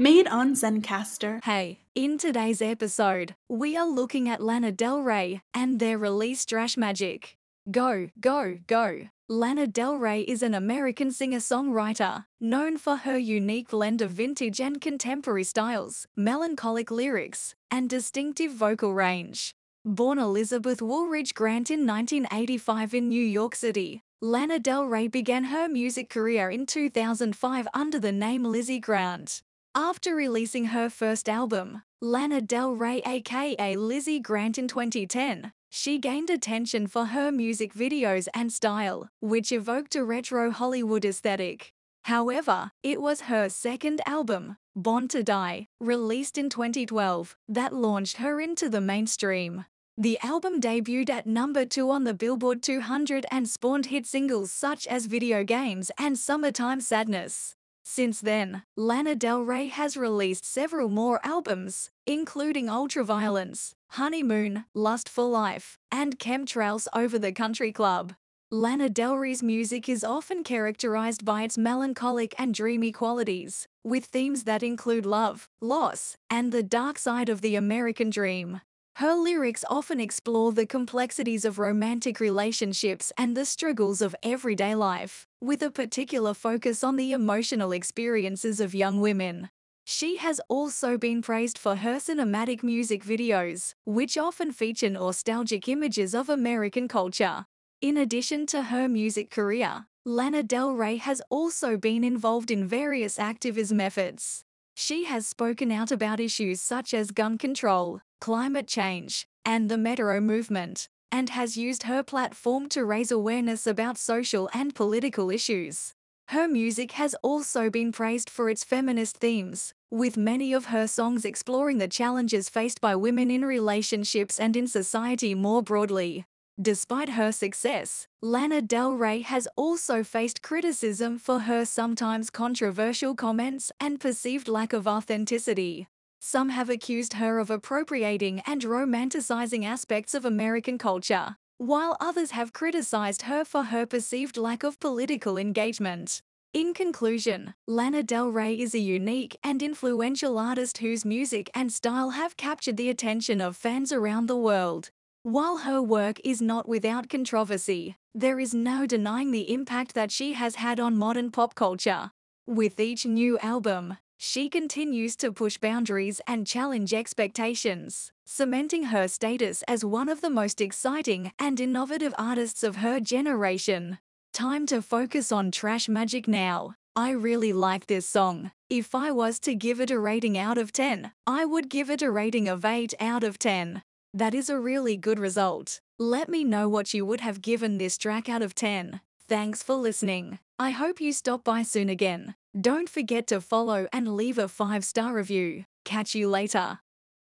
Made on Zencastr. Hey, in today's episode, we are looking at Lana Del Rey and their release Trash Magic. Go, go, go. Lana Del Rey is an American singer songwriter, known for her unique blend of vintage and contemporary styles, melancholic lyrics, and distinctive vocal range. Born Elizabeth Woolridge Grant in 1985 in New York City, Lana Del Rey began her music career in 2005 under the name Lizzie Grant. After releasing her first album, Lana Del Rey aka Lizzie Grant in 2010, she gained attention for her music videos and style, which evoked a retro Hollywood aesthetic. However, it was her second album, Born to Die, released in 2012, that launched her into the mainstream. The album debuted at number 2 on the Billboard 200 and spawned hit singles such as Video Games and Summertime Sadness. Since then, Lana Del Rey has released several more albums, including Ultraviolence, Honeymoon, Lust for Life, and Chemtrails Over the Country Club. Lana Del Rey's music is often characterized by its melancholic and dreamy qualities, with themes that include love, loss, and the dark side of the American dream. Her lyrics often explore the complexities of romantic relationships and the struggles of everyday life, with a particular focus on the emotional experiences of young women. She has also been praised for her cinematic music videos, which often feature nostalgic images of American culture. In addition to her music career, Lana Del Rey has also been involved in various activism efforts. She has spoken out about issues such as gun control, climate change, and the MeToo movement, and has used her platform to raise awareness about social and political issues. Her music has also been praised for its feminist themes, with many of her songs exploring the challenges faced by women in relationships and in society more broadly. Despite her success, Lana Del Rey has also faced criticism for her sometimes controversial comments and perceived lack of authenticity. Some have accused her of appropriating and romanticizing aspects of American culture, while others have criticized her for her perceived lack of political engagement. In conclusion, Lana Del Rey is a unique and influential artist whose music and style have captured the attention of fans around the world. While her work is not without controversy, there is no denying the impact that she has had on modern pop culture. With each new album, she continues to push boundaries and challenge expectations, cementing her status as one of the most exciting and innovative artists of her generation. Time to focus on Trash Magic now. I really like this song. If I was to give it a rating out of 10, I would give it a rating of 8 out of 10. That is a really good result. Let me know what you would have given this track out of 10. Thanks for listening. I hope you stop by soon again. Don't forget to follow and leave a 5 star review. Catch you later.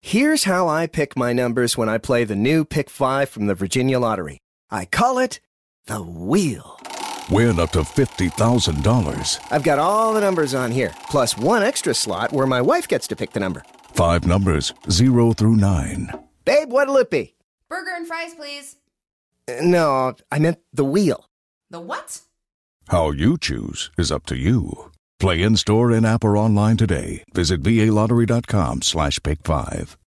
Here's how I pick my numbers when I play the new Pick 5 from the Virginia Lottery. I call it the Wheel. Win up to $50,000. I've got all the numbers on here, plus one extra slot where my wife gets to pick the number. Five numbers, 0 through 9. Babe, what'll it be? Burger and fries, please. Uh, No, I meant the wheel. The what? How you choose is up to you. Play in store, in app, or online today. Visit VALottery.com slash pick five.